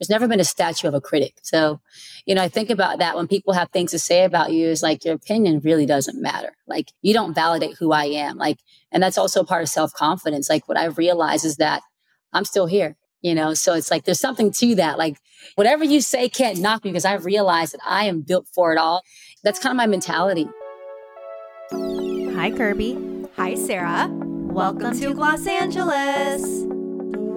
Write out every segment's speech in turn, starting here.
there's never been a statue of a critic. So, you know, I think about that when people have things to say about you is like your opinion really doesn't matter. Like you don't validate who I am. Like, and that's also part of self confidence. Like what I've realized is that I'm still here, you know? So it's like, there's something to that. Like whatever you say can't knock me because I've realized that I am built for it all. That's kind of my mentality. Hi, Kirby. Hi, Sarah. Welcome, to Gloss Angeles.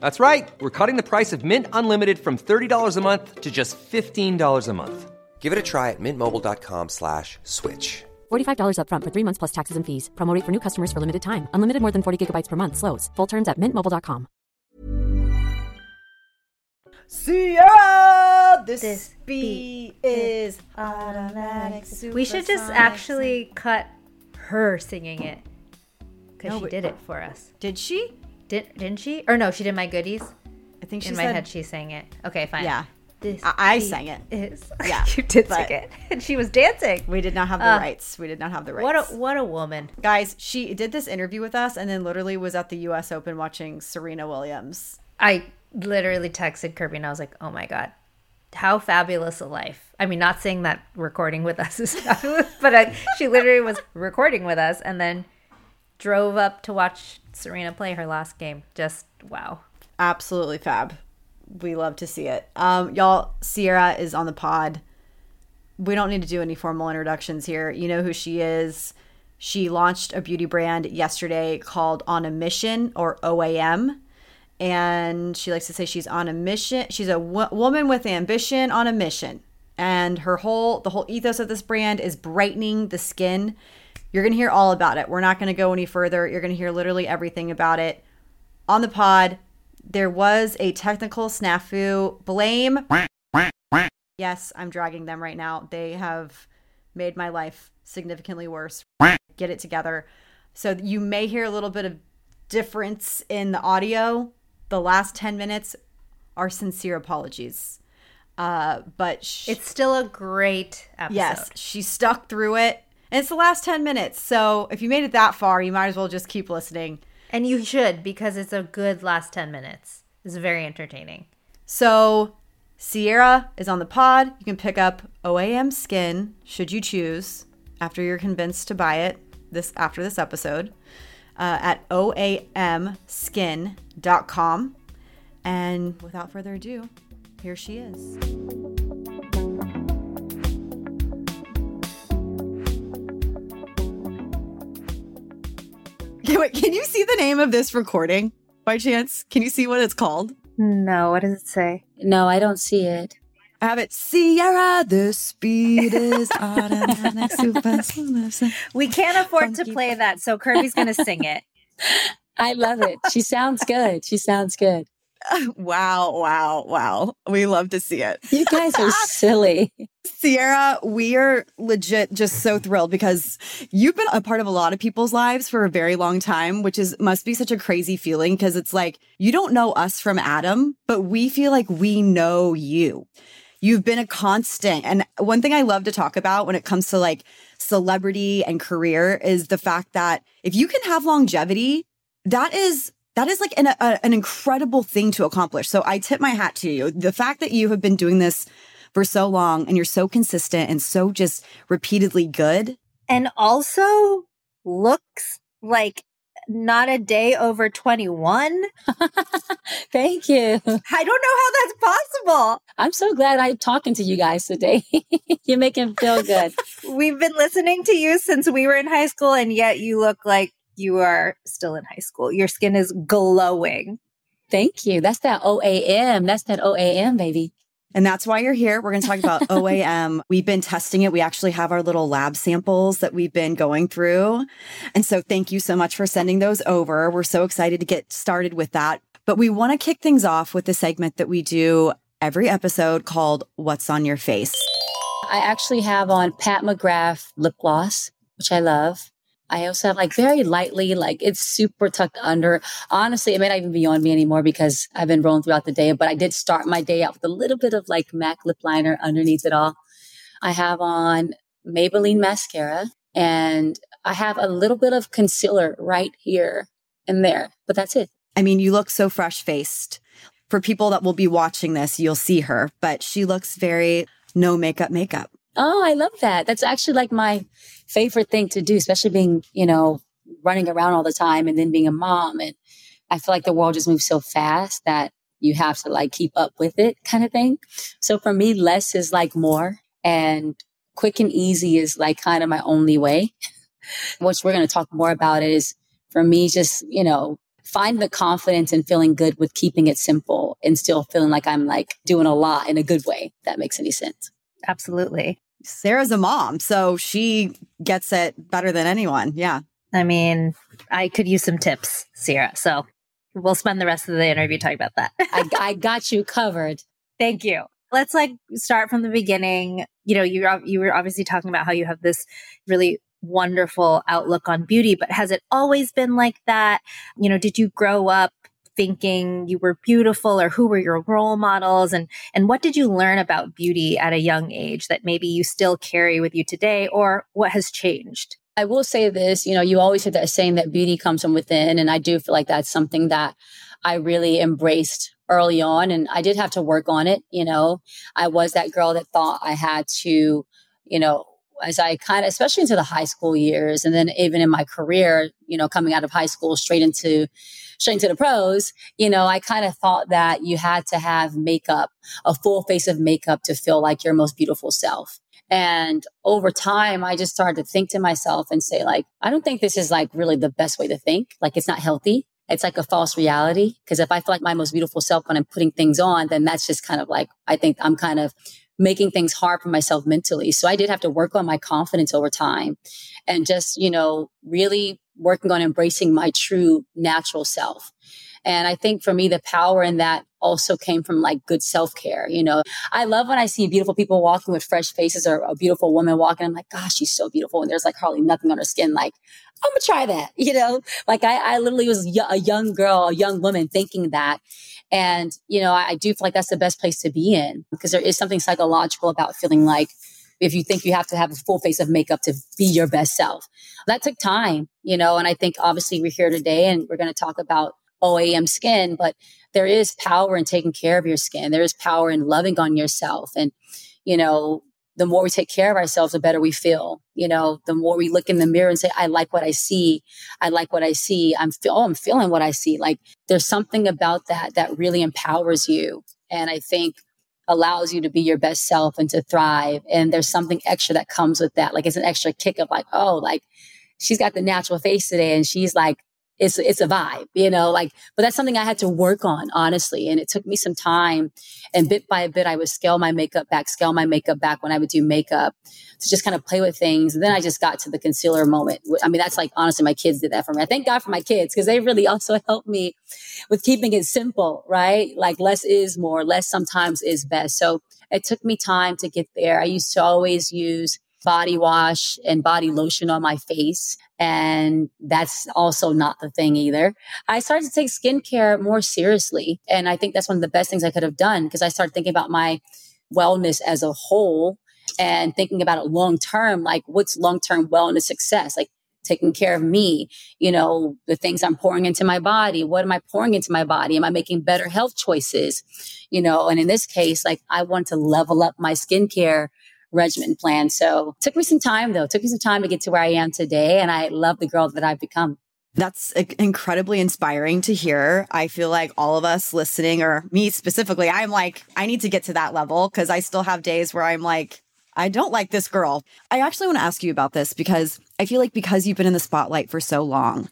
That's right. We're cutting the price of Mint Unlimited from $30 a month to just $15 a month. Give it a try at mintmobile.com slash switch. $45 upfront for three months plus taxes and fees. Promote for new customers for limited time. Unlimited more than 40 gigabytes per month. Slows. Full terms at mintmobile.com. Ciara, this, This beat beat is automatic. We should just actually cut her singing it because No, she did it for us. Did she? Did, didn't she? Or no, she did my goodies. I think she In said. my head, she sang it. Okay, fine. Yeah. This I- I sang it. Is Yeah, you did sing it, and she was dancing. We did not have the Uh, rights. We did not have the rights. What a what a woman! Guys, she did this interview with us and then literally was at the US Open watching Serena Williams. I literally texted Kirby and I was like, "Oh my god, how fabulous a life!" I mean, not saying that recording with us is fabulous, but I, she literally was recording with us and then drove up to watch Serena play her last game. Just wow. Absolutely fab. We love to see it. Um, y'all, Ciara is on the pod. We don't need to do any formal introductions here. You know who she is. She launched a beauty brand yesterday called On a Mission or OAM. And she likes to say she's on a mission. She's a woman with ambition on a mission. And her whole, the whole ethos of this brand is brightening the skin. You're going to hear all about it. We're not going to go any further. You're going to hear literally everything about it on the pod. There was a technical snafu. Blame. Yes, I'm dragging them right now. They have made my life significantly worse. Get it together. So you may hear a little bit of difference in the audio. The last 10 minutes are sincere apologies. Uh, but sh- It's still a great episode. yes, she stuck through it. And it's the last 10 minutes. So if you made it that far, you might as well just keep listening. and you should because it's a good last ten minutes. It's very entertaining. So Ciara is on the pod. You can pick up OAM skin should you choose after you're convinced to buy it this after this episode uh, at oamskin.com. And without further ado, here she is. Wait, can you see the name of this recording by chance? Can you see what it's called? No, what does it say? No, I don't see it. I have it. Ciara, the speed is automatic super We can't afford to play that, so Kirby's gonna sing it. I love it. She sounds good. She sounds good. Wow, wow, wow. We love to see it. You guys are silly. Ciara, we are legit just so thrilled because you've been a part of a lot of people's lives for a very long time, which is must be such a crazy feeling because it's like you don't know us from Adam, but we feel like we know you. You've been a constant. And one thing I love to talk about when it comes to like celebrity and career is the fact that if you can have longevity, that is that is like an, a, an incredible thing to accomplish. So I tip my hat to you. The fact that you have been doing this for so long and you're so consistent and so just repeatedly good. And also looks like not a day over 21. Thank you. I don't know how that's possible. I'm so glad I'm talking to you guys today. You're making feel good. We've been listening to you since we were in high school, and yet you look like you are still in high school. Your skin is glowing. Thank you. That's that OAM. That's that OAM, baby. And that's why you're here. We're going to talk about OAM. We've been testing it. We actually have our little lab samples that we've been going through. And so thank you so much for sending those over. We're so excited to get started with that. But we want to kick things off with the segment that we do every episode called What's on Your Face. I actually have on Pat McGrath lip gloss, which I love. I also have like very lightly, like it's super tucked under. Honestly, it may not even be on me anymore because I've been rolling throughout the day, but I did start my day out with a little bit of like MAC lip liner underneath it all. I have on Maybelline mascara and I have a little bit of concealer right here and there, but that's it. I mean, you look so fresh faced. For people that will be watching this, you'll see her, but she looks very no makeup makeup. Oh, I love that. That's actually like my favorite thing to do, especially being, you know, running around all the time and then being a mom. And I feel like the world just moves so fast that you have to like keep up with it kind of thing. So for me, less is like more and quick and easy is like kind of my only way, which we're going to talk more about is for me, just, you know, find the confidence and feeling good with keeping it simple and still feeling like I'm like doing a lot in a good way. That makes any sense. Absolutely. Sarah's a mom, so she gets it better than anyone. Yeah. I mean, I could use some tips, Sarah. So we'll spend the rest of the interview talking about that. I, I got you covered. Thank you. Let's like start from the beginning. You know, you you were obviously talking about how you have this really wonderful outlook on beauty, but has it always been like that? You know, did you grow up thinking you were beautiful or who were your role models and and what did you learn about beauty at a young age that maybe you still carry with you today or what has changed? I will say this, you know, you always hear that saying that beauty comes from within and I do feel like that's something that I really embraced early on and I did have to work on it, you know. I was that girl that thought I had to, you know, as I kind of, especially into the high school years, and then even in my career, you know, coming out of high school straight into straight into the pros, you know, I kind of thought that you had to have makeup, a full face of makeup to feel like your most beautiful self. And over time, I just started to think to myself and say, like, I don't think this is like really the best way to think. Like, it's not healthy. It's like a false reality. Cause if I feel like my most beautiful self when I'm putting things on, then that's just kind of like, I think I'm kind of making things hard for myself mentally. So I did have to work on my confidence over time and just, you know, really working on embracing my true natural self. And I think for me, the power in that also came from like good self care. You know, I love when I see beautiful people walking with fresh faces or a beautiful woman walking. I'm like, gosh, she's so beautiful. And there's like hardly nothing on her skin. Like, I'm gonna try that. You know, like I, I literally was a young girl, a young woman thinking that. And, you know, I, I do feel like that's the best place to be in because there is something psychological about feeling like if you think you have to have a full face of makeup to be your best self. That took time, you know, and I think obviously we're here today and we're going to talk about OAM skin, but there is power in taking care of your skin. There is power in loving on yourself. And, you know, the more we take care of ourselves, the better we feel. You know, the more we look in the mirror and say, I like what I see. I like what I see. I'm oh, I'm feeling what I see. Like there's something about that that really empowers you. And I think allows you to be your best self and to thrive. And there's something extra that comes with that. Like it's an extra kick of like, oh, like she's got the natural face today and she's like it's it's a vibe, you know, like, but that's something I had to work on, honestly. And it took me some time. And bit by bit, I would scale my makeup back, scale my makeup back when I would do makeup to just kind of play with things. And then I just got to the concealer moment. I mean, that's like, honestly, my kids did that for me. I thank God for my kids because they really also helped me with keeping it simple, right? Like less is more, less sometimes is best. So it took me time to get there. I used to always use body wash and body lotion on my face. And that's also not the thing either. I started to take skincare more seriously. And I think that's one of the best things I could have done because I started thinking about my wellness as a whole and thinking about it long term. Like, what's long term wellness success? Like, taking care of me, you know, the things I'm pouring into my body. What am I pouring into my body? Am I making better health choices? You know, and in this case, like I want to level up my skincare regimen plan. So took me some time though. Took me some time to get to where I am today. And I love the girl that I've become. That's incredibly inspiring to hear. I feel like all of us listening, or me specifically, I'm like, I need to get to that level because I still have days where I'm like, I don't like this girl. I actually want to ask you about this because I feel like because you've been in the spotlight for so long,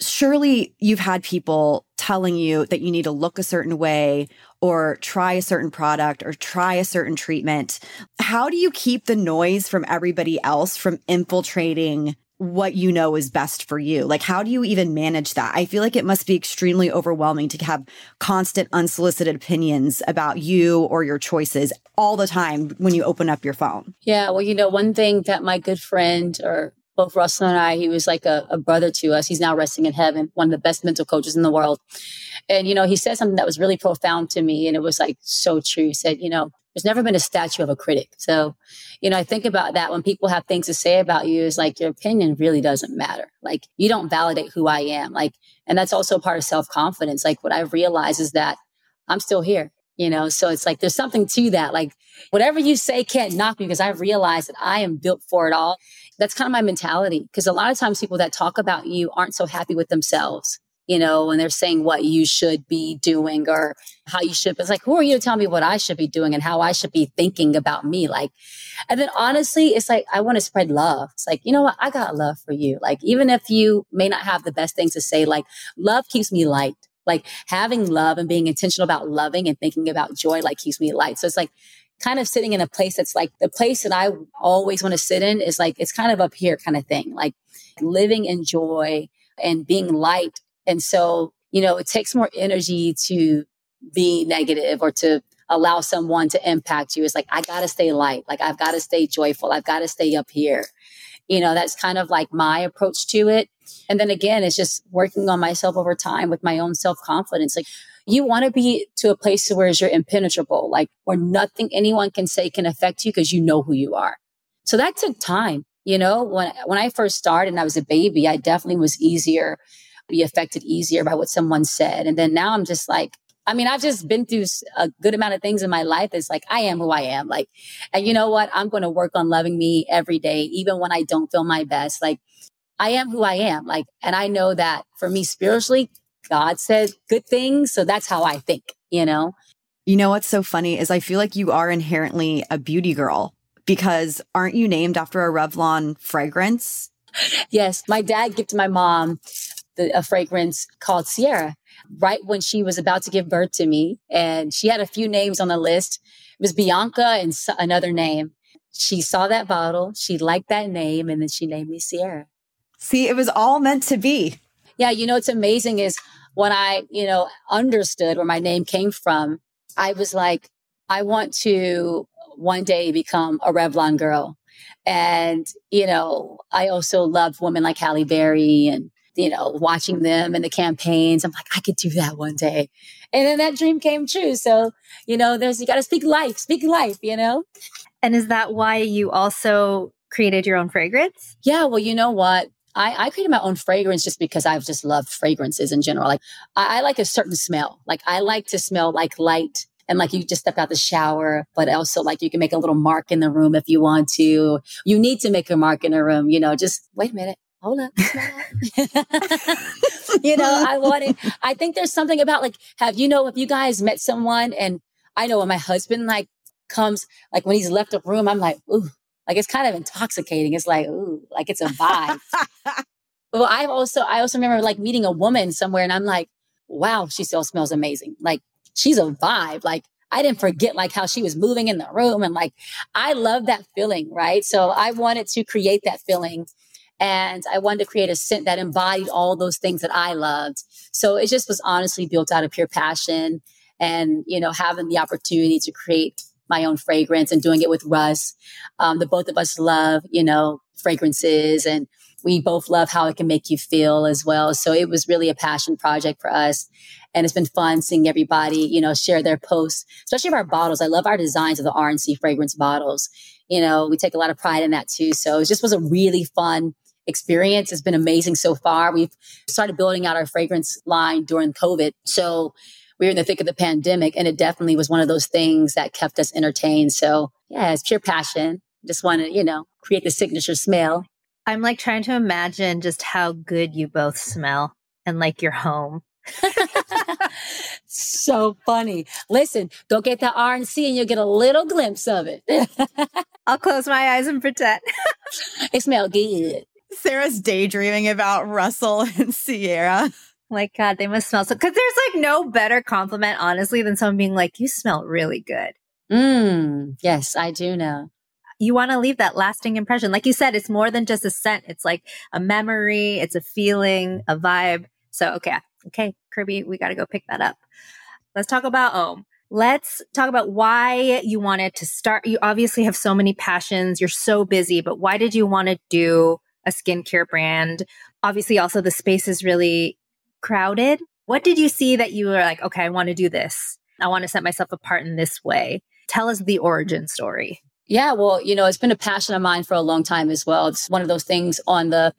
surely you've had people telling you that you need to look a certain way or try a certain product or try a certain treatment. How do you keep the noise from everybody else from infiltrating what you know is best for you. Like, how do you even manage that? I feel like it must be extremely overwhelming to have constant unsolicited opinions about you or your choices all the time when you open up your phone. Yeah. Well, you know, one thing that my good friend or both Russell and I, he was like a, a, brother to us. He's now resting in heaven, one of the best mental coaches in the world. And, you know, he said something that was really profound to me. And it was like so true. He said, you know, there's never been a statue of a critic. So, you know, I think about that when people have things to say about you is like your opinion really doesn't matter. Like you don't validate who I am. Like, and that's also part of self confidence. Like what I've realized is that I'm still here, you know? So it's like there's something to that. Like whatever you say can't knock me because I've realized that I am built for it all. That's kind of my mentality. Because a lot of times people that talk about you aren't so happy with themselves you know, and they're saying what you should be doing or how you should. It's like, who are you to tell me what I should be doing and how I should be thinking about me? Like, and then honestly, it's like, I want to spread love. It's like, you know what? I got love for you. Like, even if you may not have the best things to say, like, love keeps me light. Like, having love and being intentional about loving and thinking about joy, like, keeps me light. So it's like, kind of sitting in a place that's like the place that I always want to sit in is like, it's kind of up here kind of thing, like living in joy and being light and so, you know, it takes more energy to be negative or to allow someone to impact you. It's like, I got to stay light. Like, I've got to stay joyful. I've got to stay up here. You know, that's kind of like my approach to it. And then again, it's just working on myself over time with my own self confidence. Like, you want to be to a place where you're impenetrable, like where nothing anyone can say can affect you because you know who you are. So that took time. You know, when when I first started and I was a baby, I definitely was easier be affected easier by what someone said. And then now I'm just like, I mean, I've just been through a good amount of things in my life. It's like, I am who I am. Like, and you know what? I'm going to work on loving me every day, even when I don't feel my best. Like, I am who I am. Like, and I know that for me spiritually, God said good things. So that's how I think, you know? You know what's so funny is I feel like you are inherently a beauty girl because aren't you named after a Revlon fragrance? Yes. My dad gifted my mom the, a fragrance called Ciara right when she was about to give birth to me. And she had a few names on the list. It was Bianca and another name. She saw that bottle. She liked that name. And then she named me Ciara. See, it was all meant to be. Yeah. You know, what's amazing is when I, you know, understood where my name came from, I was like, I want to one day become a Revlon girl. And, you know, I also loved women like Halle Berry and you know, watching them and the campaigns. I'm like, I could do that one day. And then that dream came true. So, you know, there's, you got to speak life, speak life, you know? And is that why you also created your own fragrance? Yeah. Well, you know what? I, I created my own fragrance just because I've just loved fragrances in general. Like I, I like a certain smell. Like I like to smell like light and like you just step out the shower, but also like you can make a little mark in the room if you want to. You need to make a mark in a room, you know, just wait a minute hold up. you know, I wanted, I think there's something about like, have you know, if you guys met someone and I know when my husband like comes, like when he's left a room, I'm like, ooh, like it's kind of intoxicating. It's like, ooh, like it's a vibe. well, I also, I also remember like meeting a woman somewhere and I'm like, wow, she still smells amazing. Like she's a vibe. Like I didn't forget like how she was moving in the room and like I love that feeling, right? So I wanted to create that feeling and I wanted to create a scent that embodied all those things that I loved. So it just was honestly built out of pure passion and, you know, having the opportunity to create my own fragrance and doing it with Russ. Um, the both of us love, you know, fragrances and we both love how it can make you feel as well. So it was really a passion project for us. And it's been fun seeing everybody, you know, share their posts, especially of our bottles. I love our designs of the RNC fragrance bottles. You know, we take a lot of pride in that too. So it just was a really fun experience has been amazing so far. We've started building out our fragrance line during COVID. So we were in the thick of the pandemic and it definitely was one of those things that kept us entertained. So yeah, it's pure passion. Just want to, you know, create the signature smell. I'm like trying to imagine just how good you both smell and like your home. so funny. Listen, go get the RNC and you'll get a little glimpse of it. I'll close my eyes and pretend. it smells good. Sarah's daydreaming about Russell and Ciara. Like God, they must smell so. Because there's like no better compliment, honestly, than someone being like, "You smell really good." Mm, yes, I do know. you want to leave that lasting impression. Like you said, it's more than just a scent. It's like a memory, it's a feeling, a vibe. So, okay, okay, Kirby, we got to go pick that up. Let's talk about Om. Let's talk about why you wanted to start. You obviously have so many passions. You're so busy, but why did you want to do a skincare brand? Obviously, also the space is really crowded. What did you see that you were like, okay, I want to do this? I want to set myself apart in this way. Tell us the origin story. Yeah, well, you know, it's been a passion of mine for a long time as well. It's one of those things on the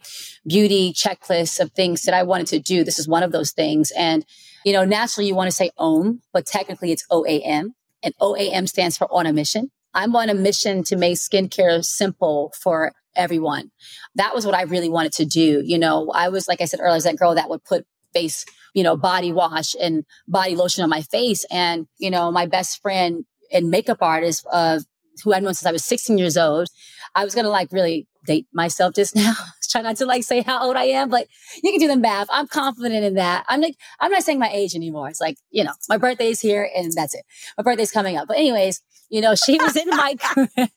beauty checklist of things that I wanted to do. This is one of those things. And, you know, naturally you want to say OM, but technically it's OAM. And OAM stands for on a mission. I'm on a mission to make skincare simple for everyone. That was what I really wanted to do. You know, I was, like I said earlier, I was that girl that would put face, you know, body wash and body lotion on my face. And, you know, my best friend and makeup artist of who I've known since I was 16 years old. I was going to like really date myself just now. Try not to like say how old I am, but you can do the math. I'm confident in that. I'm like, I'm not saying my age anymore. It's like, you know, my birthday's here and that's it. My birthday's coming up. But anyways, you know, she was in my career.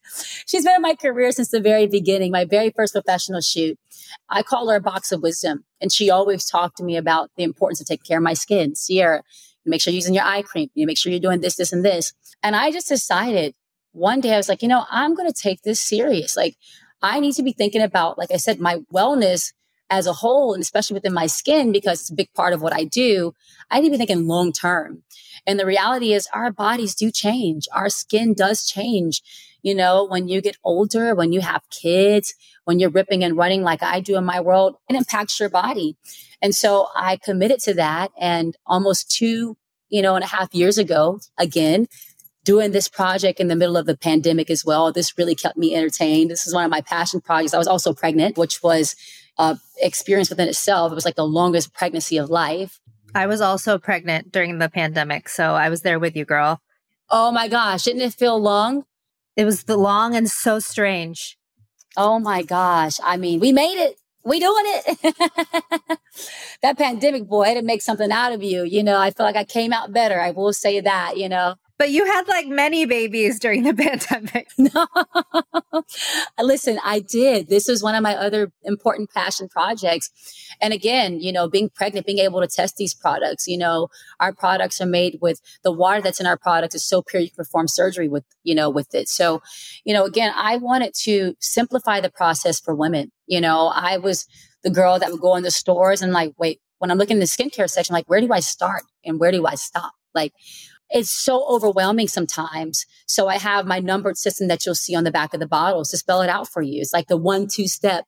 She's been in my career since the very beginning, my very first professional shoot. I call her a box of wisdom. And she always talked to me about the importance of taking care of my skin. Ciara, make sure you're using your eye cream. You make sure you're doing this, this, and this. And I just decided one day I was like, you know, I'm going to take this serious. Like, I need to be thinking about, like I said, my wellness as a whole, and especially within my skin, because it's a big part of what I do. I need to be thinking long term. And the reality is, our bodies do change. Our skin does change. You know, when you get older, when you have kids, when you're ripping and running like I do in my world, it impacts your body. And so I committed to that. And almost two, you know, and a half years ago, again, doing this project in the middle of the pandemic as well. This really kept me entertained. This is one of my passion projects. I was also pregnant, which was a experience within itself. It was like the longest pregnancy of life. I was also pregnant during the pandemic, so I was there with you, girl. Oh my gosh, didn't it feel long? It was the long and so strange. Oh my gosh. I mean, we made it. We doing it. that pandemic boy had to make something out of you. You know, I feel like I came out better. I will say that, you know. But you had like many babies during the pandemic. No. Listen, I did. This was one of my other important passion projects. And again, you know, being pregnant, being able to test these products, you know, our products are made with the water that's in our product is so pure you can perform surgery with, you know, with it. So, you know, again, I wanted to simplify the process for women. You know, I was the girl that would go in the stores and like, wait, when I'm looking in the skincare section, like, where do I start and where do I stop? Like, it's so overwhelming sometimes. So I have my numbered system that you'll see on the back of the bottles to spell it out for you. It's like the one, two step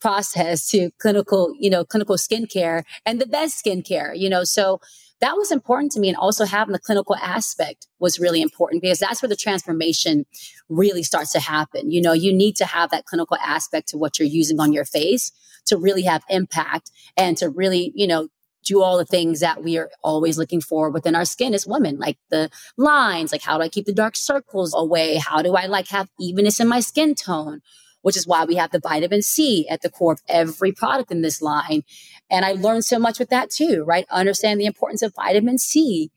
process to clinical, you know, clinical skincare and the best skincare, you know, so that was important to me. And also having the clinical aspect was really important because that's where the transformation really starts to happen. You know, you need to have that clinical aspect to what you're using on your face to really have impact and to really, you know, do all the things that we are always looking for within our skin as women, like the lines, like how do I keep the dark circles away? How do I like have evenness in my skin tone? Which is why we have the vitamin C at the core of every product in this line. And I learned so much with that too, right? Understand the importance of vitamin C,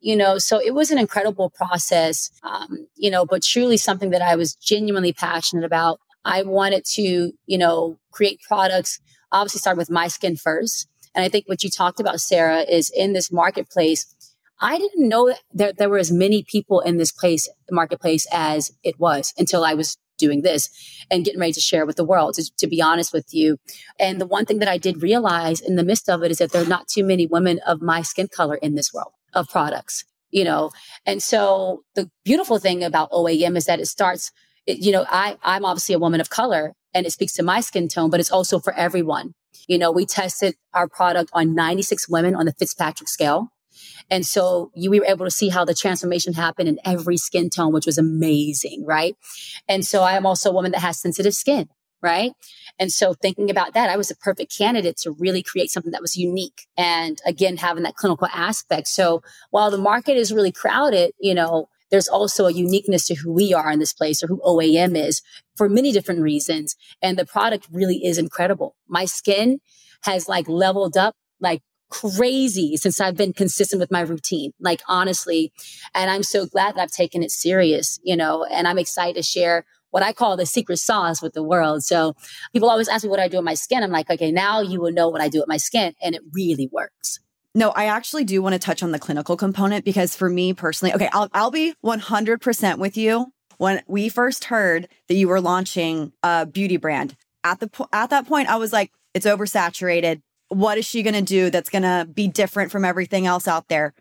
you know, so it was an incredible process, um, you know, but truly something that I was genuinely passionate about. I wanted to, you know, create products, obviously start with my skin first and I think what you talked about, Sarah, is in this marketplace. I didn't know that there were as many people in this place, marketplace as it was until I was doing this and getting ready to share with the world, to, to, be honest with you. And the one thing that I did realize in the midst of it is that there are not too many women of my skin color in this world of products, you know? And so the beautiful thing about OAM is that it starts, it, you know, I, I'm obviously a woman of color and it speaks to my skin tone, but it's also for everyone. You know, we tested our product on 96 women on the Fitzpatrick scale. And so you we were able to see how the transformation happened in every skin tone, which was amazing, right? And so I am also a woman that has sensitive skin, right? And so thinking about that, I was a perfect candidate to really create something that was unique. And again, having that clinical aspect. So while the market is really crowded, you know, there's also a uniqueness to who we are in this place or who OAM is for many different reasons. And the product really is incredible. My skin has like leveled up like crazy since I've been consistent with my routine, like honestly. And I'm so glad that I've taken it serious, you know, and I'm excited to share what I call the secret sauce with the world. So people always ask me what I do with my skin. I'm like, okay, now you will know what I do with my skin. And it really works. No, I actually do want to touch on the clinical component because for me personally, okay, I'll, I'll be 100% with you. When we first heard that you were launching a beauty brand, at the po- at that point, I was like, it's oversaturated. What is she going to do that's going to be different from everything else out there?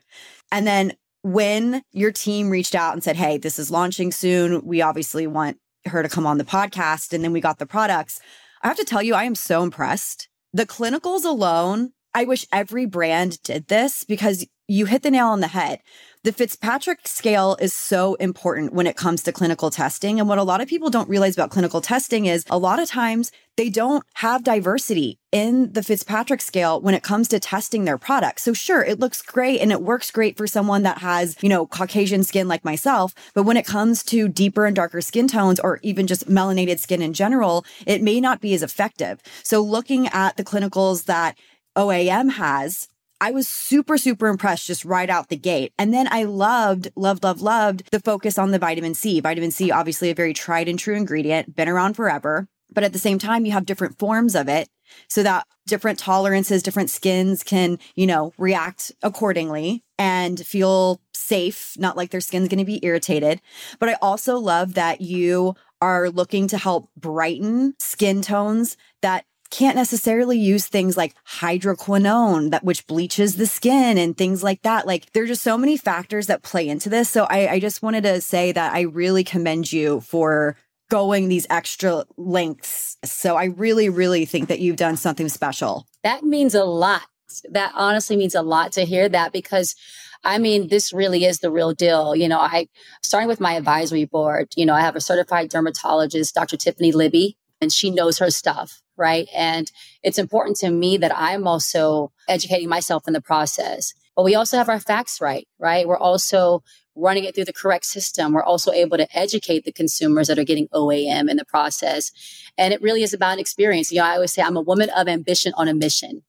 And then when your team reached out and said, "Hey, this is launching soon. We obviously want her to come on the podcast," and then we got the products. I have to tell you, I am so impressed. The clinicals alone I wish every brand did this because you hit the nail on the head. The Fitzpatrick scale is so important when it comes to clinical testing. And what a lot of people don't realize about clinical testing is a lot of times they don't have diversity in the Fitzpatrick scale when it comes to testing their products. So sure, it looks great and it works great for someone that has, you know, Caucasian skin like myself. But when it comes to deeper and darker skin tones or even just melanated skin in general, it may not be as effective. So looking at the clinicals that OAM has, I was super, super impressed just right out the gate. And then I loved, loved, loved, loved the focus on the vitamin C. Vitamin C, obviously a very tried and true ingredient, been around forever. But at the same time, you have different forms of it so that different tolerances, different skins can, you know, react accordingly and feel safe, not like their skin's going to be irritated. But I also love that you are looking to help brighten skin tones that can't necessarily use things like hydroquinone that which bleaches the skin and things like that. Like there's just so many factors that play into this. So I, I just wanted to say that I really commend you for going these extra lengths. So I really, really think that you've done something special. That means a lot. That honestly means a lot to hear that because I mean, this really is the real deal. You know, I starting with my advisory board, you know, I have a certified dermatologist, Dr. Tiffany Libby, and she knows her stuff right? And it's important to me that I'm also educating myself in the process. But we also have our facts right, right? We're also running it through the correct system. We're also able to educate the consumers that are getting OAM in the process. And it really is about an experience. You know, I always say I'm a woman of ambition on a mission.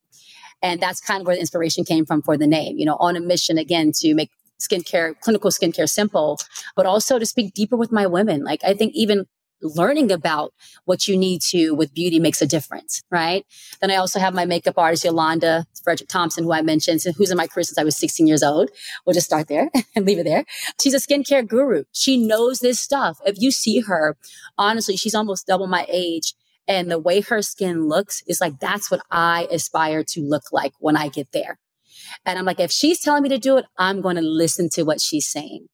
And that's kind of where the inspiration came from for the name, you know, on a mission again to make skincare, clinical skincare simple, but also to speak deeper with my women. Like I think even learning about what you need to with beauty makes a difference, right? Then I also have my makeup artist, Yolanda Frederick Thompson, who I mentioned, who's in my career since I was 16 years old. We'll just start there and leave it there. She's a skincare guru. She knows this stuff. If you see her, honestly, she's almost double my age. And the way her skin looks is like, that's what I aspire to look like when I get there. And I'm like, if she's telling me to do it, I'm going to listen to what she's saying.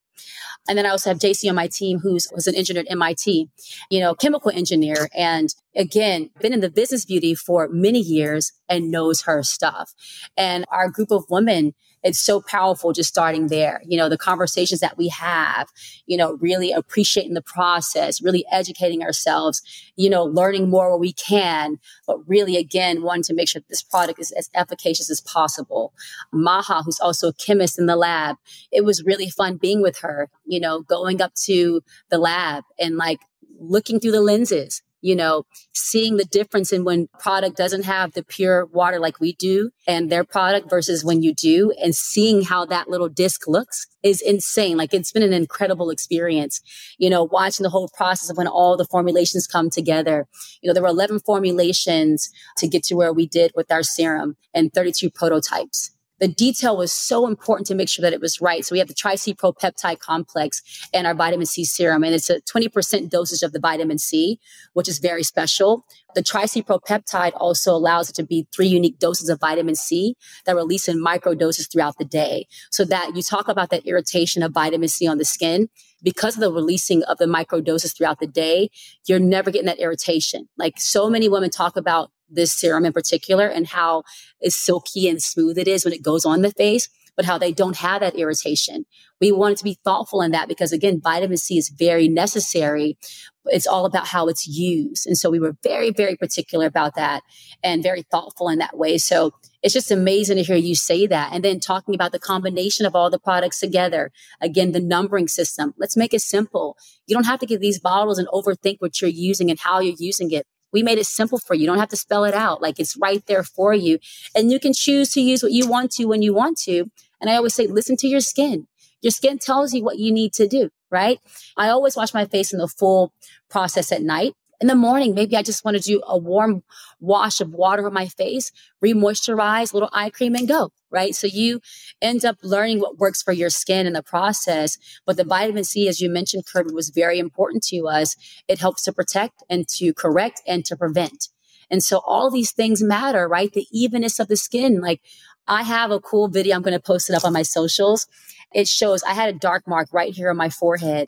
And then I also have JC on my team, who's was an engineer at MIT, you know, chemical engineer. And again, been in the business beauty for many years and knows her stuff. And our group of women it's so powerful just starting there. You know, the conversations that we have, you know, really appreciating the process, really educating ourselves, you know, learning more where we can, but really again, wanting to make sure this product is as efficacious as possible. Maha, who's also a chemist in the lab, it was really fun being with her, you know, going up to the lab and like looking through the lenses you know, seeing the difference in when product doesn't have the pure water like we do and their product versus when you do and seeing how that little disc looks is insane. Like it's been an incredible experience, you know, watching the whole process of when all the formulations come together. You know, there were 11 formulations to get to where we did with our serum and 32 prototypes the detail was so important to make sure that it was right. So we have the Tri-C Propeptide complex and our vitamin C serum, and it's a 20% dosage of the vitamin C, which is very special. The Tri-C Propeptide also allows it to be three unique doses of vitamin C that release in micro doses throughout the day. So that you talk about that irritation of vitamin C on the skin, because of the releasing of the micro doses throughout the day, you're never getting that irritation. Like so many women talk about this serum in particular and how silky and smooth it is when it goes on the face, but how they don't have that irritation. We wanted to be thoughtful in that because again, vitamin C is very necessary. It's all about how it's used. And so we were very, very particular about that and very thoughtful in that way. So it's just amazing to hear you say that. And then talking about the combination of all the products together. Again, the numbering system. Let's make it simple. You don't have to get these bottles and overthink what you're using and how you're using it. We made it simple for you. You don't have to spell it out. Like it's right there for you. And you can choose to use what you want to when you want to. And I always say, listen to your skin. your skin tells you what you need to do, right? I always wash my face in the full process at night in the morning, maybe I just want to do a warm wash of water on my face, re-moisturize, little eye cream and go, right? So you end up learning what works for your skin in the process. But the vitamin C, as you mentioned, Kirby, was very important to us. It helps to protect and to correct and to prevent. And so all these things matter, right? The evenness of the skin. Like I have a cool video. I'm going to post it up on my socials. It shows I had a dark mark right here on my forehead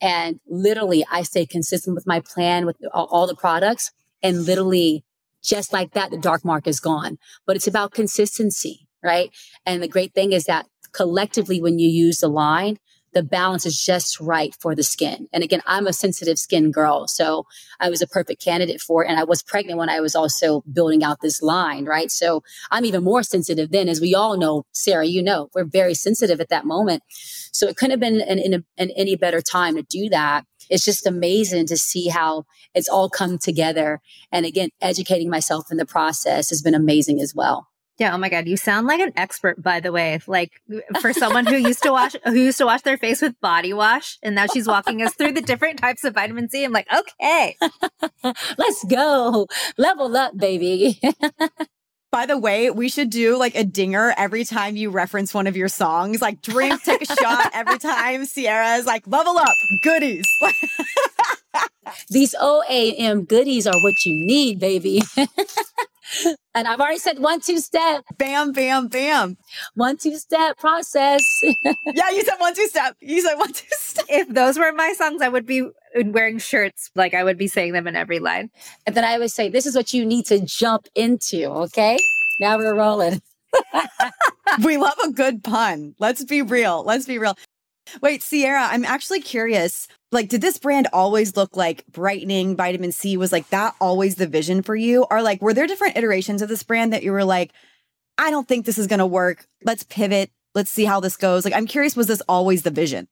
and literally, I stay consistent with my plan with all, the products. And literally, just like that, the dark mark is gone. But it's about consistency, right? And the great thing is that collectively, when you use the line, the balance is just right for the skin. And again, I'm a sensitive skin girl. So I was a perfect candidate for it. And I was pregnant when I was also building out this line, right? So I'm even more sensitive then, as we all know, Sarah, you know, we're very sensitive at that moment. So it couldn't have been an any better time to do that. It's just amazing to see how it's all come together. And again, educating myself in the process has been amazing as well. Yeah. Oh my God. You sound like an expert, by the way. Like for someone who used to wash, who used to wash their face with body wash. And now she's walking us through the different types of vitamin C. I'm like, okay, let's go level up, baby. By the way, we should do like a dinger every time you reference one of your songs. Like drink, take a shot every time Ciara's like level up, goodies. These OAM goodies are what you need, baby. and I've already said one, two step. Bam, bam, bam. One, two step process. yeah, you said one, two step. You said one, two step. If those were my songs, I would be wearing shirts. Like I would be saying them in every line. And then I would say, this is what you need to jump into. Okay. Now we're rolling. we love a good pun. Let's be real. Let's be real. Wait, Ciara, I'm actually curious. Like, did this brand always look like brightening vitamin C? Was like that always the vision for you? Or like, were there different iterations of this brand that you were like, I don't think this is going to work. Let's pivot. Let's see how this goes. Like, I'm curious, was this always the vision?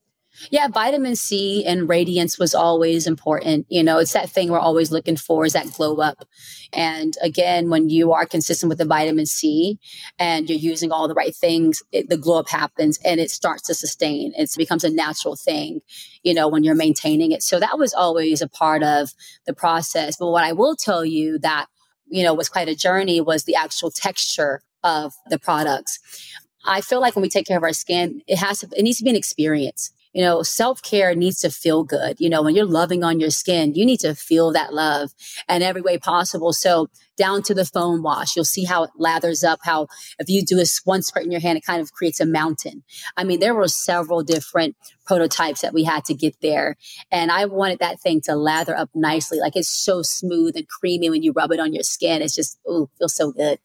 Yeah, vitamin C and radiance was always important. You know, it's that thing we're always looking for is that glow up. And again, when you are consistent with the vitamin C and you're using all the right things, it, the glow up happens and it starts to sustain. It becomes a natural thing, you know, when you're maintaining it. So that was always a part of the process. But what I will tell you that, you know, was quite a journey was the actual texture of the products. I feel like when we take care of our skin, it has to, it needs to be an experience you know, self care needs to feel good. You know, when you're loving on your skin, you need to feel that love in every way possible. So down to the foam wash, you'll see how it lathers up, how if you do a one squirt in your hand, it kind of creates a mountain. I mean, there were several different prototypes that we had to get there. And I wanted that thing to lather up nicely. Like it's so smooth and creamy when you rub it on your skin. It's just, ooh, feels so good.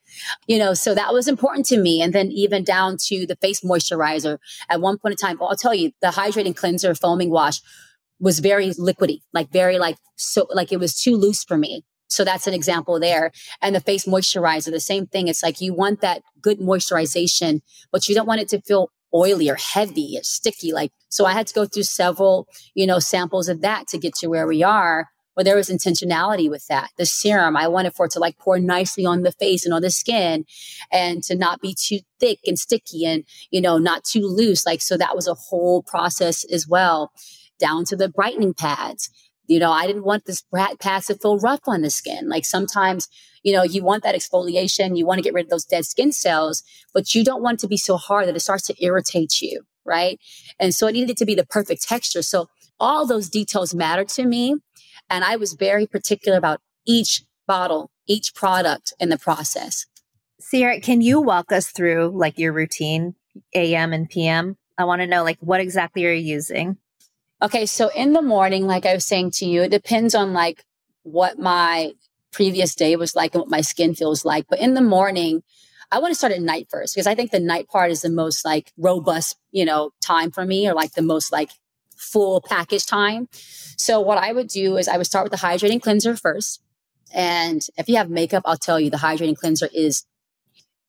You know, so that was important to me. And then even down to the face moisturizer at one point in time, I'll tell you, the hydrating cleanser foaming wash was very liquidy, like very like, so like it was too loose for me. So that's an example there. And the face moisturizer, the same thing. It's like you want that good moisturization, but you don't want it to feel oily or heavy or sticky. Like, so I had to go through several, you know, samples of that to get to where we are. But there was intentionality with that. The serum, I wanted for it to like pour nicely on the face and on the skin and to not be too thick and sticky and, you know, not too loose. Like, so that was a whole process as well, down to the brightening pads. You know, I didn't want this pads to feel rough on the skin. Like sometimes, you know, you want that exfoliation, you want to get rid of those dead skin cells, but you don't want it to be so hard that it starts to irritate you, right? And so it needed to be the perfect texture. So all those details matter to me. And I was very particular about each bottle, each product in the process. Ciara, can you walk us through like your routine, AM and PM? I want to know like what exactly are you using? Okay, so in the morning, like I was saying to you, it depends on like what my previous day was like and what my skin feels like. But in the morning, I want to start at night first because I think the night part is the most like robust, you know, time for me or like the most like full package time. So what I would do is I would start with the hydrating cleanser first. And if you have makeup, I'll tell you the hydrating cleanser is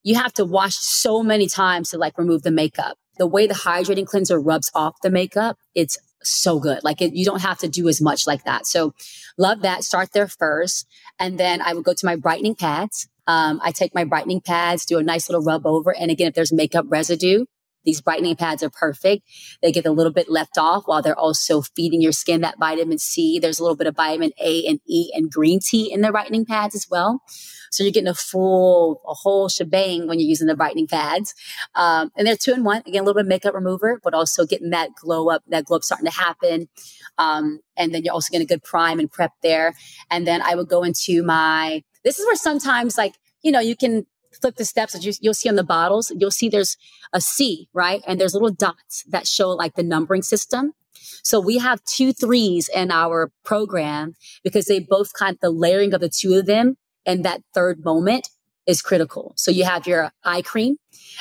you have to wash so many times to like remove the makeup. The way the hydrating cleanser rubs off the makeup, it's so good. Like it, you don't have to do as much like that. So love that. Start there first. And then I would go to my brightening pads. Um, I take my brightening pads, do a nice little rub over. And again, if there's makeup residue, these brightening pads are perfect. They get a little bit left off while they're also feeding your skin that vitamin C. There's a little bit of vitamin A and E and green tea in the brightening pads as well. So you're getting a full, a whole shebang when you're using the brightening pads. Um, and they're two in one. Again, a little bit of makeup remover, but also getting that glow up, that glow up starting to happen. Um, and then you're also getting a good prime and prep there. And then I would go into my, this is where sometimes like, you know, you can flip the steps that you, you'll see on the bottles. You'll see there's a C, right? And there's little dots that show like the numbering system. So we have two threes in our program because they both kind of the layering of the two of them and that third moment is critical. So you have your eye cream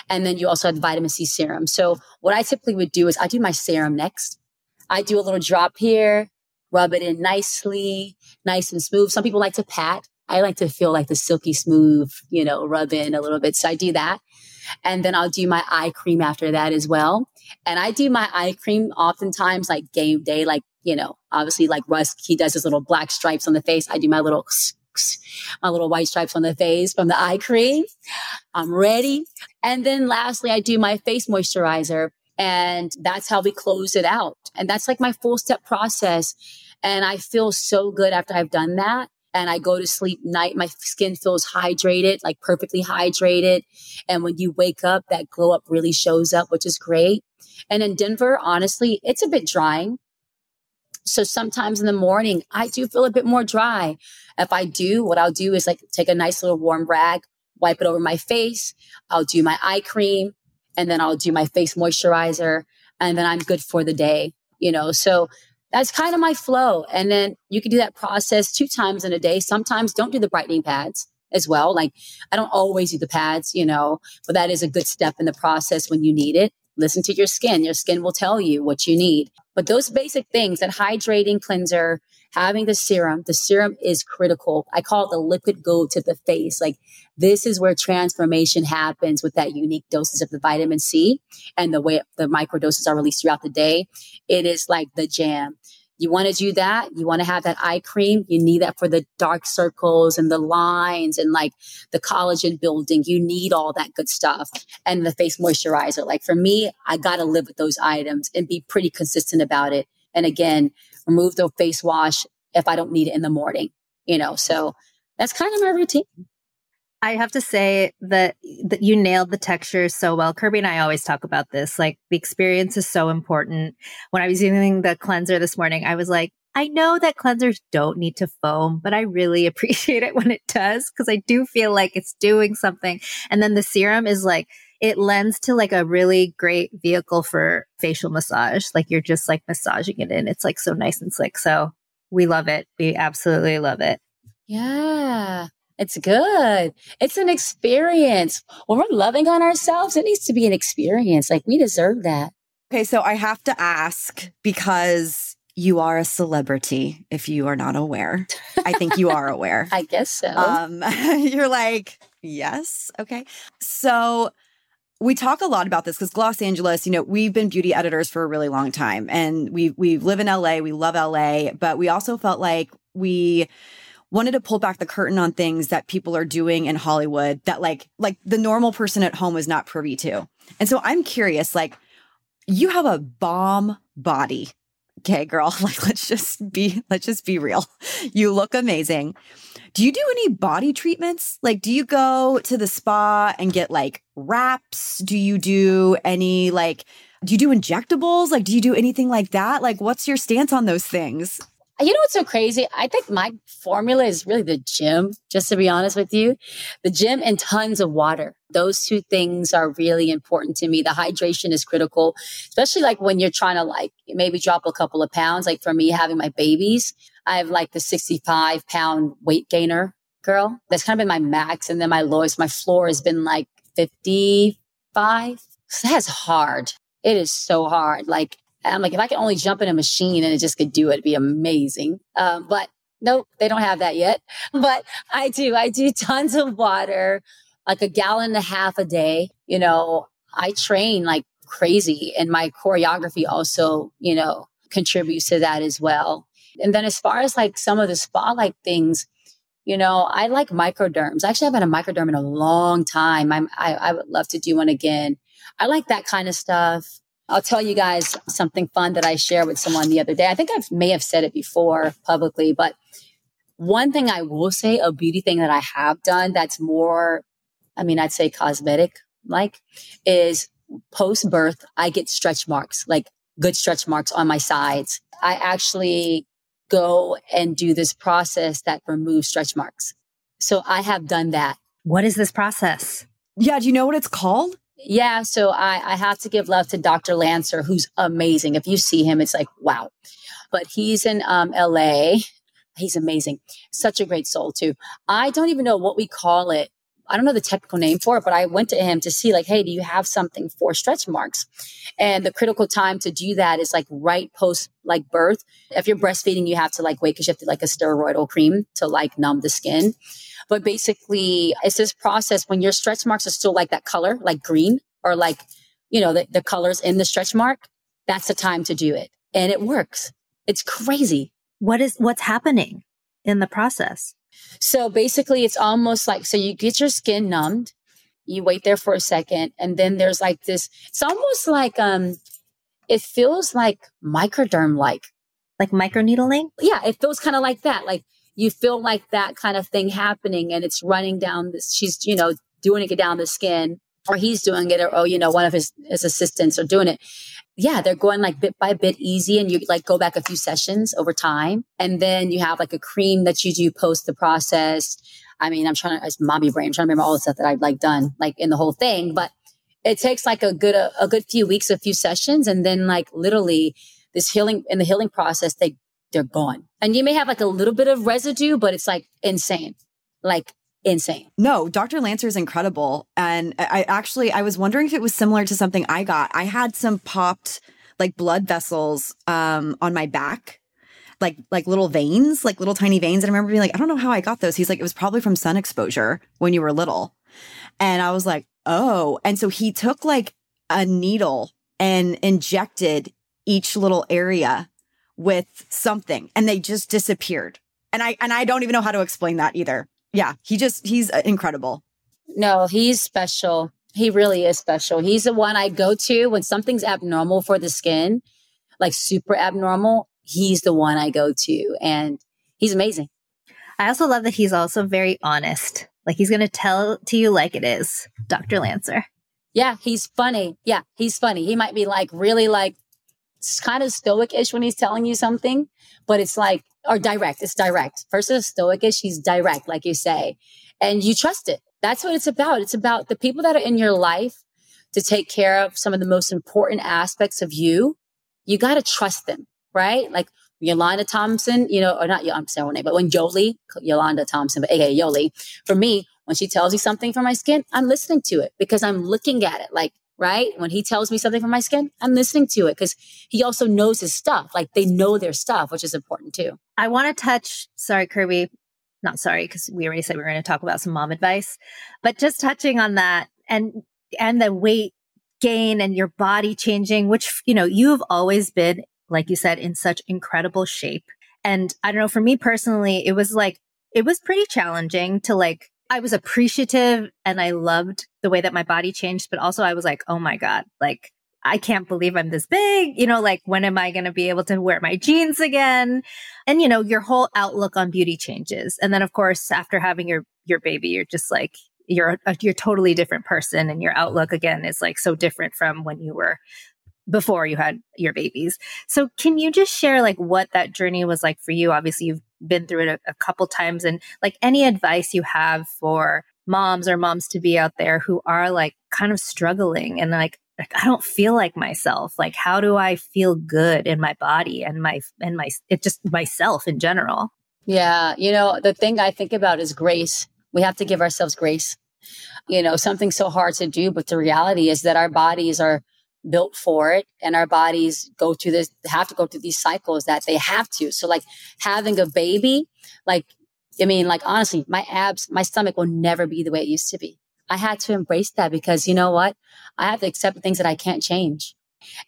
and then you also have the vitamin C serum. So what I typically would do is I do my serum next. I do a little drop here, rub it in nicely, nice and smooth. Some people like to pat. I like to feel like the silky smooth, you know, rub in a little bit. So I do that. And then I'll do my eye cream after that as well. And I do my eye cream oftentimes like game day, like, you know, obviously like Russ, he does his little black stripes on the face. I do my little my little white stripes on the face from the eye cream. I'm ready. And then lastly, I do my face moisturizer and that's how we close it out. And that's like my full step process. And I feel so good after I've done that. And I go to sleep night. My skin feels hydrated, like perfectly hydrated. And when you wake up, that glow up really shows up, which is great. And in Denver, honestly, it's a bit drying. So sometimes in the morning, I do feel a bit more dry. If I do, what I'll do is like take a nice little warm rag, wipe it over my face. I'll do my eye cream and then I'll do my face moisturizer and then I'm good for the day, you know? So that's kind of my flow. And then you can do that process two times in a day. Sometimes don't do the brightening pads as well. Like I don't always do the pads, you know, but that is a good step in the process when you need it. Listen to your skin. Your skin will tell you what you need. But those basic things, that hydrating cleanser, having the serum, the serum is critical. I call it the liquid gold to the face. Like this is where transformation happens with that unique doses of the vitamin C and the way the microdoses are released throughout the day. It is like the jam. You want to do that. You want to have that eye cream. You need that for the dark circles and the lines and like the collagen building. You need all that good stuff and the face moisturizer. Like for me, I got to live with those items and be pretty consistent about it. And again, remove the face wash if I don't need it in the morning, you know, so that's kind of my routine. I have to say that that you nailed the texture so well. Kirbie and I always talk about this. Like the experience is so important. When I was using the cleanser this morning, I was like, I know that cleansers don't need to foam, but I really appreciate it when it does because I do feel like it's doing something. And then the serum is like it lends to like a really great vehicle for facial massage. Like you're just like massaging it in. It's like so nice and slick. So we love it. We absolutely love it. Yeah. It's good. It's an experience. When we're loving on ourselves, it needs to be an experience. Like we deserve that. Okay, so I have to ask because you are a celebrity if you are not aware. I think you are aware. I guess so. Um, you're like, yes. Okay. So we talk a lot about this because Gloss Angeles, you know, we've been beauty editors for a really long time and we we live in LA, we love LA, but we also felt like we wanted to pull back the curtain on things that people are doing in Hollywood that like like the normal person at home is not privy to. And so I'm curious like you have a bomb body. Okay, girl, like let's just be let's just be real. You look amazing. Do you do any body treatments? Like do you go to the spa and get like wraps? Do you do any like do you do injectables? Like do you do anything like that? Like what's your stance on those things? You know what's so crazy? I think my formula is really the gym, just to be honest with you. The gym and tons of water. Those two things are really important to me. The hydration is critical, especially like when you're trying to like maybe drop a couple of pounds. Like for me, having my babies, I have like the 65 pound weight gainer girl. That's kind of been my max. And then my lowest, my floor has been like 55. So that's hard. It is so hard. Like I'm like, if I could only jump in a machine and it just could do it, it'd be amazing. Um, but nope, they don't have that yet. But I do. I do tons of water, like a gallon and a half a day. You know, I train like crazy, and my choreography also, you know, contributes to that as well. And then as far as like some of the spa like things, you know, I like microderms. Actually, I actually haven't had a microderm in a long time. I'm, I, I would love to do one again. I like that kind of stuff. I'll tell you guys something fun that I shared with someone the other day. I think I may have said it before publicly, but one thing I will say, a beauty thing that I have done that's more, I mean, I'd say cosmetic like, is post birth, I get stretch marks, like good stretch marks on my sides. I actually go and do this process that removes stretch marks. So I have done that. What is this process? Yeah. Do you know what it's called? Yeah. So I, I have to give love to Dr. Lancer, who's amazing. If you see him, it's like, wow. But he's in um, LA. He's amazing. Such a great soul, too. I don't even know what we call it I don't know the technical name for it, but I went to him to see like, hey, do you have something for stretch marks? And the critical time to do that is like right post like birth. If you're breastfeeding, you have to like wait because you have to like a steroidal cream to like numb the skin. But basically, it's this process when your stretch marks are still like that color, like green or like, you know, the, the colors in the stretch mark. That's the time to do it. And it works. It's crazy. What is, what's happening in the process? So basically, it's almost like so you get your skin numbed, you wait there for a second, and then there's like this. It's almost like um, it feels like microderm like, like microneedling. Yeah, it feels kind of like that. Like you feel like that kind of thing happening, and it's running down this. She's you know doing it down the skin, or he's doing it, or oh, you know, one of his his assistants are doing it, yeah, they're going like bit by bit easy and you like go back a few sessions over time. And then you have like a cream that you do post the process. I mean, I'm trying to, it's mommy brain, I'm trying to remember all the stuff that I've like done like in the whole thing, but it takes like a good, a, a good few weeks, a few sessions. And then like literally this healing in the healing process, they, they're gone. And you may have like a little bit of residue, but it's like insane. Like insane. No, Dr. Lancer is incredible. And I actually, I was wondering if it was similar to something I got. I had some popped like blood vessels um, on my back. Like like little veins, like little tiny veins. And I remember being like, I don't know how I got those. He's like, it was probably from sun exposure when you were little. And I was like, oh. And so he took like a needle and injected each little area with something and they just disappeared. And I and I don't even know how to explain that either yeah, he just, he's uh, incredible. No, he's special. He really is special. He's the one I go to when something's abnormal for the skin, like super abnormal. He's the one I go to, and he's amazing. I also love that he's also very honest. Like he's going to tell to you like it is, Dr. Lancer. Yeah, he's funny. Yeah, he's funny. He might be like really like kind of stoic-ish when he's telling you something, but it's like or direct. It's direct. Versus stoic is she's direct, like you say, and you trust it. That's what it's about. It's about the people that are in your life to take care of some of the most important aspects of you. You got to trust them, right? Like Yolanda Thompson, you know, or not, I'm saying her name, but when Yoli, Yolanda Thompson, but aka Yoli, for me, when she tells me something for my skin, I'm listening to it because I'm looking at it like, right? When he tells me something for my skin, I'm listening to it because he also knows his stuff. Like they know their stuff, which is important too. I want to touch, sorry, Kirbie, not sorry, because we already said we were going to talk about some mom advice, but just touching on that and, and the weight gain and your body changing, which, you know, you've always been, like you said, in such incredible shape. And I don't know, for me personally, it was like, it was pretty challenging to like I was appreciative and I loved the way that my body changed, but also I was like, oh my God, like, I can't believe I'm this big. You know, like, when am I going to be able to wear my jeans again? And, you know, your whole outlook on beauty changes. And then, of course, after having your, your baby, you're just like, you're a, you're a totally different person and your outlook again is like so different from when you were before you had your babies. So can you just share like what that journey was like for you? Obviously you've been through it a, a couple times and like any advice you have for moms or moms to be out there who are like kind of struggling and like like I don't feel like myself. Like how do I feel good in my body and my and my it just myself in general? Yeah, you know, the thing I think about is grace. We have to give ourselves grace. You know, something so hard to do, but the reality is that our bodies are built for it and our bodies go through this have to go through these cycles that they have to. So like having a baby like i mean like honestly my abs my stomach will never be the way it used to be. I had to embrace that because you know what? I have to accept things that i can't change.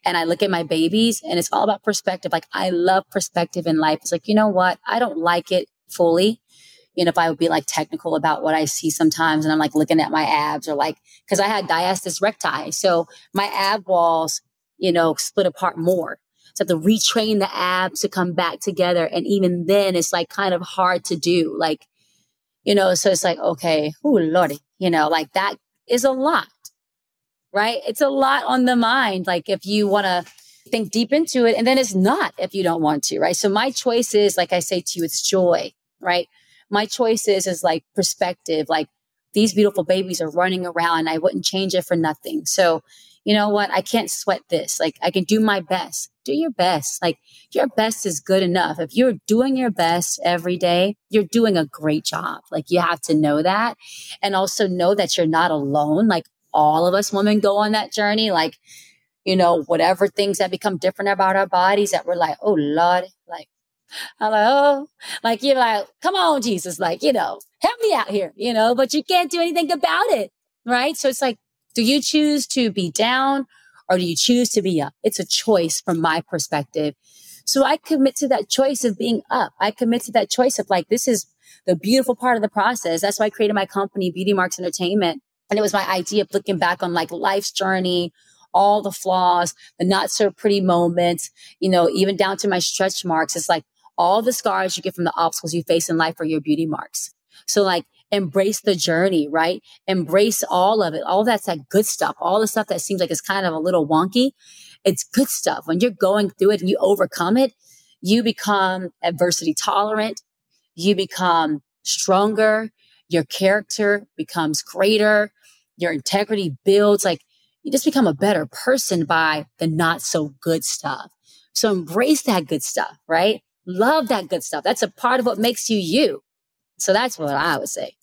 And i look at my babies and it's all about perspective. Like i love perspective in life. It's like you know what? I don't like it fully you know, if I would be like technical about what I see sometimes and I'm like looking at my abs or like, cause I had diastasis recti. So my ab walls, you know, split apart more. So I have to retrain the abs to come back together. And even then it's like kind of hard to do. Like, you know, so it's like, okay, oh Lordy, you know, like that is a lot, right? It's a lot on the mind. Like if you want to think deep into it and then it's not if you don't want to, right? So my choice is, like I say to you, it's joy, right? My choice is, like perspective, like these beautiful babies are running around. I wouldn't change it for nothing. So, you know what? I can't sweat this. Like I can do my best. Do your best. Like your best is good enough. If you're doing your best every day, you're doing a great job. Like you have to know that and also know that you're not alone. Like all of us women go on that journey. Like, you know, whatever things that become different about our bodies that we're like, oh Lord, I'm like, oh, like you're like, come on, Jesus, like, you know, help me out here, you know, but you can't do anything about it. Right. So it's like, do you choose to be down or do you choose to be up? It's a choice from my perspective. So I commit to that choice of being up. I commit to that choice of like, this is the beautiful part of the process. That's why I created my company, Beauty Marks Entertainment. And it was my idea of looking back on like life's journey, all the flaws, the not so pretty moments, you know, even down to my stretch marks. It's like all the scars you get from the obstacles you face in life are your beauty marks. So like embrace the journey, right? Embrace all of it. All that's that good stuff. All the stuff that seems like it's kind of a little wonky. It's good stuff. When you're going through it and you overcome it, you become adversity tolerant. You become stronger. Your character becomes greater. Your integrity builds. Like you just become a better person by the not so good stuff. So embrace that good stuff, right? Love that good stuff. That's a part of what makes you you. So that's what I would say.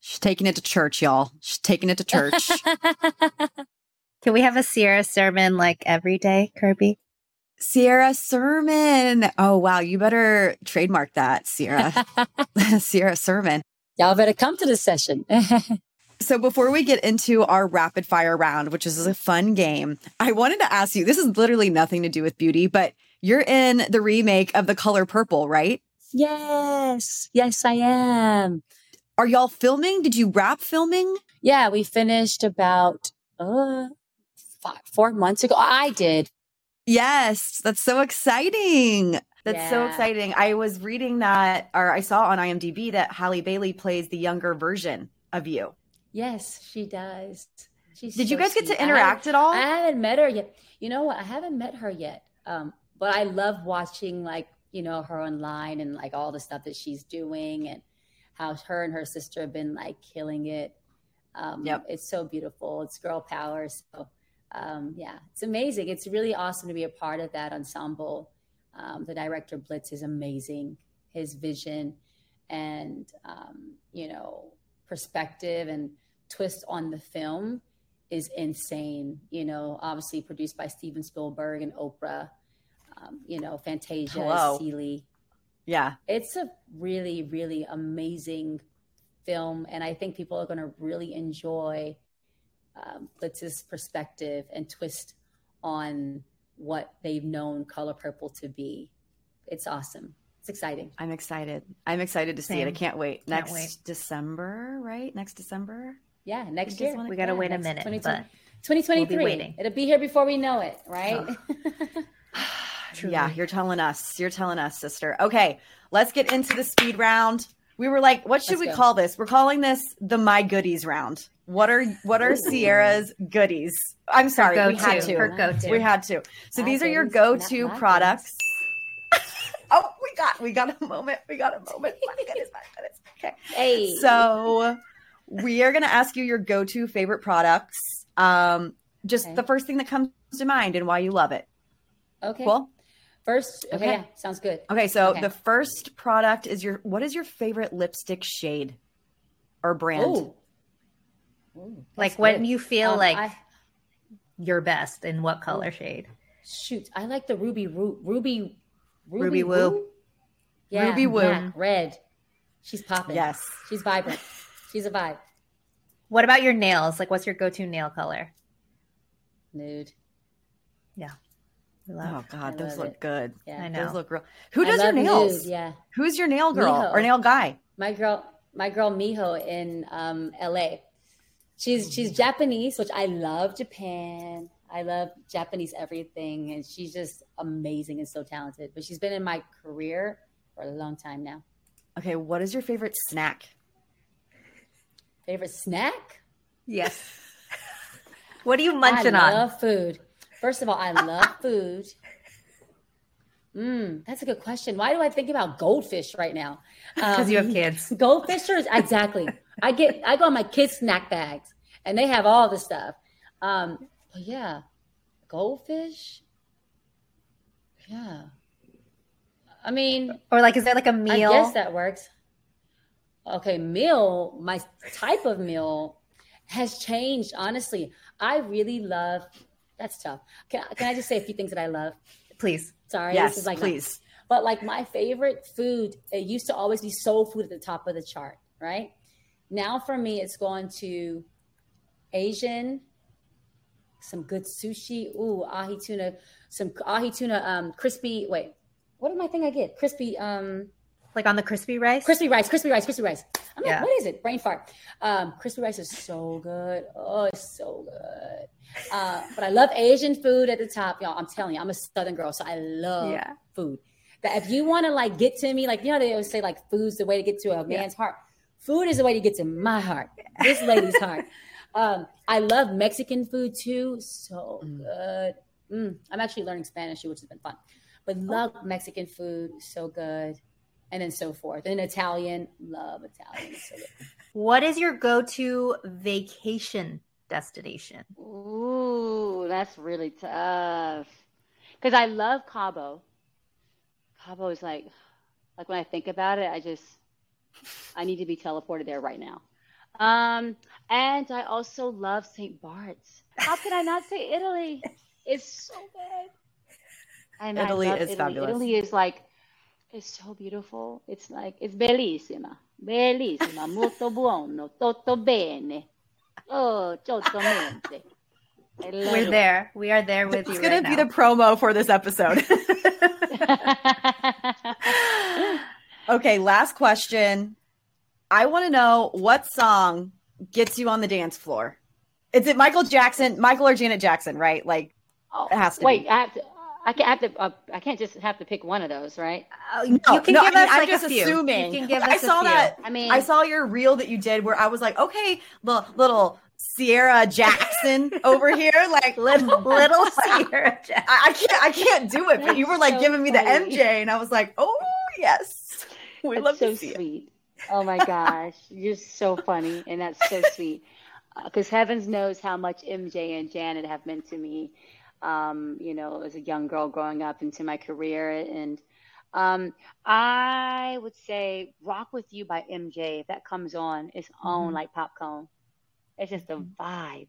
She's taking it to church, y'all. She's taking it to church. Can we have a Ciara sermon like every day, Kirbie? Ciara sermon. Oh, wow. You better trademark that, Ciara. Ciara sermon. Y'all better come to the session. so, before we get into our rapid fire round, which is a fun game, I wanted to ask you this is literally nothing to do with beauty, but you're in the remake of The Color Purple, right? Yes. Yes, I am. Are y'all filming? Did you wrap filming? Yeah, we finished about uh five, four months ago. I did. Yes, that's so exciting. That's Yeah. so exciting. I was reading that, or I saw on IMDb that Halle Bailey plays the younger version of you. Yes, she does. She's Did you so guys get to interact at all? I haven't met her yet. You know what? I haven't met her yet. Um, but I love watching like, you know, her online and like all the stuff that she's doing and how her and her sister have been like killing it. Um, Yep. It's so beautiful. It's girl power. So, um, yeah, it's amazing. It's really awesome to be a part of that ensemble. Um, the director Blitz is amazing. His vision and, um, you know, perspective and twist on the film is insane. You know, obviously produced by Steven Spielberg and Oprah. Um, you know, Fantasia, Hello. Celie. Yeah. It's a really, really amazing film, and I think people are going to really enjoy um, Blitz's perspective and twist on what they've known Color Purple to be. It's awesome. It's exciting. I'm excited. I'm excited to see it. I can't wait. Can't Next wait. December, right? Next December? Yeah, next just year. wanna- We got to Yeah, wait a minute, 2020 but 2023. We'll be waiting. It'll be here before we know it, right? Yeah, you're telling us. You're telling us, sister. Okay, let's get into the speed round. We were like, what should Let's we go. call this? We're calling this the my goodies round. What are what are Ciara's goodies? I'm sorry, we go-to, had to. her go-to. We had to. So My these are your go-to products. oh, we got we got a moment. We got a moment. My goodness, my goodness. Okay. hey. So we are going to ask you your go-to favorite products. Um, just Okay. the first thing that comes to mind and why you love it. okay. Cool. First, okay, Okay. yeah, sounds good. Okay, so Okay. the first product is your what is your favorite lipstick shade or brand? Ooh. Ooh, like that's when you feel Um, like I, your best in what color shade? shoot, I like the ruby Ru- ruby Ruby Woo. Yeah, Ruby Woo. yeah, red. She's popping. Yes. she's vibrant. She's a vibe. What about your nails? Like, what's your go-to nail color? Nude. Yeah. Love. Oh God, those look it. good. Yeah. I know. Those look real. Who does your nails? nude, yeah. Who's your nail girl Miho. or nail guy? my girl my girl miho in um la she's she's japanese which i love japan i love japanese everything and she's just amazing and so talented but she's been in my career for a long time now Okay, what is your favorite snack? favorite snack Yes. what are you munching I on? I love food. First of all, I love food. Mm, that's a good question. Why do I think about goldfish right now? Because you have Um, kids. Goldfish are exactly. I get. I go on my kids' snack bags, and they have all the stuff. Um, but yeah, goldfish. Yeah. I mean, Or like, is there like a meal? I guess that works. Okay, meal. My type of meal has changed. Honestly, I really love. That's tough. Can, can I just say a few things that I love? Please. Sorry, yes, this is like please. but like my favorite food, it used to always be soul food at the top of the chart, right? Now for me, it's gone to Asian, some good sushi. Ooh, ahi tuna, some ahi tuna, um, crispy. Wait, what am I think I get? Crispy, um, Like on the crispy rice? crispy rice, crispy rice, crispy rice. I'm like, what is it? Brain fart. Um, crispy rice is so good. Oh, it's so good. Uh, but I love Asian food at the top, y'all. I'm telling you, I'm a Southern girl, so I love Yeah. food. That if you want to like get to me, like you know, they always say like food's the way to get to a man's heart. Food is the way to get to my heart. This lady's heart. Um, I love Mexican food too. So good. Mm, I'm actually learning Spanish, which has been fun. But love Mexican food. So good and then so forth. And Italian, love Italian. So. What is your go to vacation destination? Ooh, that's really tough. Because I love Cabo. Cabo is like, like when I think about it, I just, I need to be teleported there right now. Um, and I also love St. Bart's. How can I not say Italy? It's so good. And Italy I love is fabulous. Italy is like, it's so beautiful. It's like, it's bellissima. Bellissima. Molto buono. Tutto bene. Oh, tutto mente. We're there. We are there with It's you. It's gonna be now. the promo for this episode. okay, last question. I want to know what song gets you on the dance floor. Is it Michael Jackson, Michael or Janet Jackson, right? Like Oh, It has to wait, be. I have to. I can't have to. Uh, I can't just have to pick one of those, right? Oh, no, you can no, give I mean, us I'm like just a few. assuming. You can give I us a saw few. that. I mean, I saw your reel that you did where I was like, okay, the little Ciara Jackson over here, like Little, little Ciara Jack. I, I can't I can't do it. But you were like so giving me the funny. MJ, and I was like, oh yes, we That's love so to see it. sweet. Oh my gosh, you're so funny, and that's so sweet. Because heavens knows how much MJ and Janet have meant to me. Um, you know, as a young girl growing up into my career, and um, I would say "Rock with You" by MJ. If that comes on, it's on Mhm. like popcorn. It's just a vibe.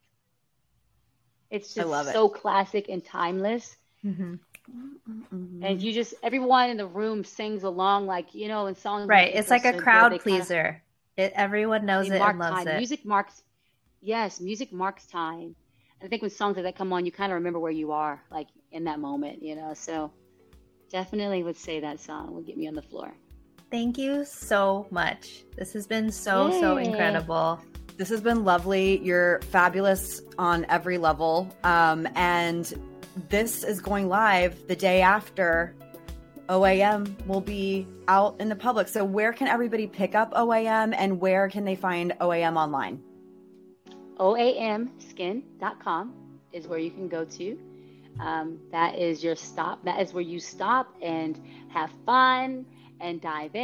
It's just it. so classic and timeless. Mhm. Mm-hmm. and you just everyone in the room sings along like you know in songs Right. It's like so a good, crowd kinda- pleaser. It, everyone knows it and loves time. it. music marks yes music marks time i think when songs like that come on you kind of remember where you are like in that moment you know so definitely would say that song would get me on the floor Thank you so much. This has been so, so incredible. This has been lovely. You're fabulous on every level. Um, and this is going live the day after OAM will be out in the public. So, where can everybody pick up OAM and where can they find OAM online? oamskin.com is where you can go to. Um, that is your stop that is where you stop and have fun and dive in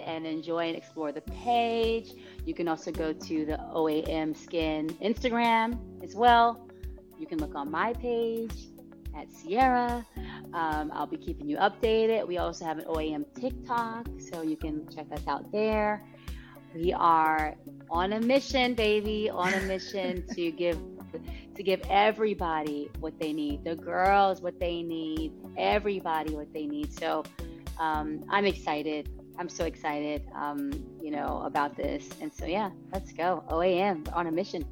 and enjoy and explore the page. You can also go to the oam skin instagram as well. You can look on my page at ciara. Um, i'll be keeping you updated. We also have an oam tiktok so you can check us out there we are on a mission, baby, on a mission to give to give everybody what they need. The girls what they need, everybody what they need. So um, I'm excited. I'm so excited, um, you know, about this. And so yeah, let's go. OAM on a mission.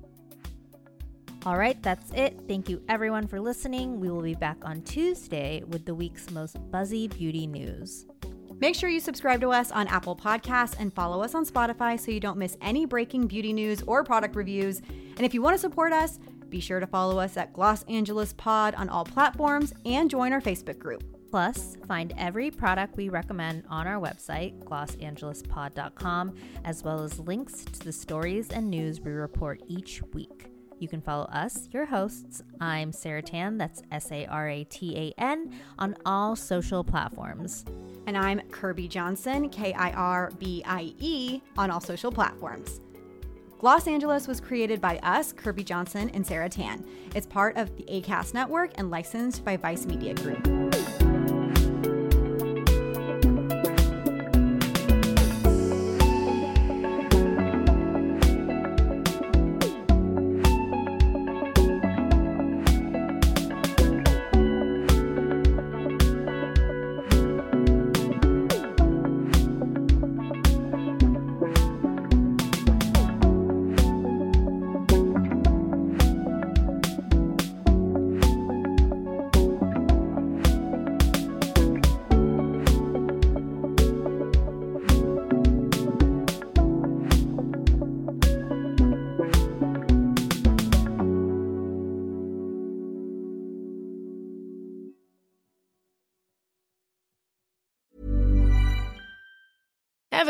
All right, that's it. Thank you everyone for listening. We will be back on Tuesday with the week's most buzzy beauty news. Make sure you subscribe to us on Apple Podcasts and follow us on Spotify so you don't miss any breaking beauty news or product reviews. And if you want to support us, be sure to follow us at Gloss Angeles Pod on all platforms and join our Facebook group. Plus, find every product we recommend on our website, glossangelespod.com, as well as links to the stories and news we report each week. You can follow us, your hosts. I'm Sarah Tan, that's S A R A T A N, on all social platforms. And I'm Kirbie Johnson, K I R B I E, on all social platforms. Gloss Angeles was created by us, Kirbie Johnson and Sarah Tan. It's part of the ACAST network and licensed by Vice Media Group.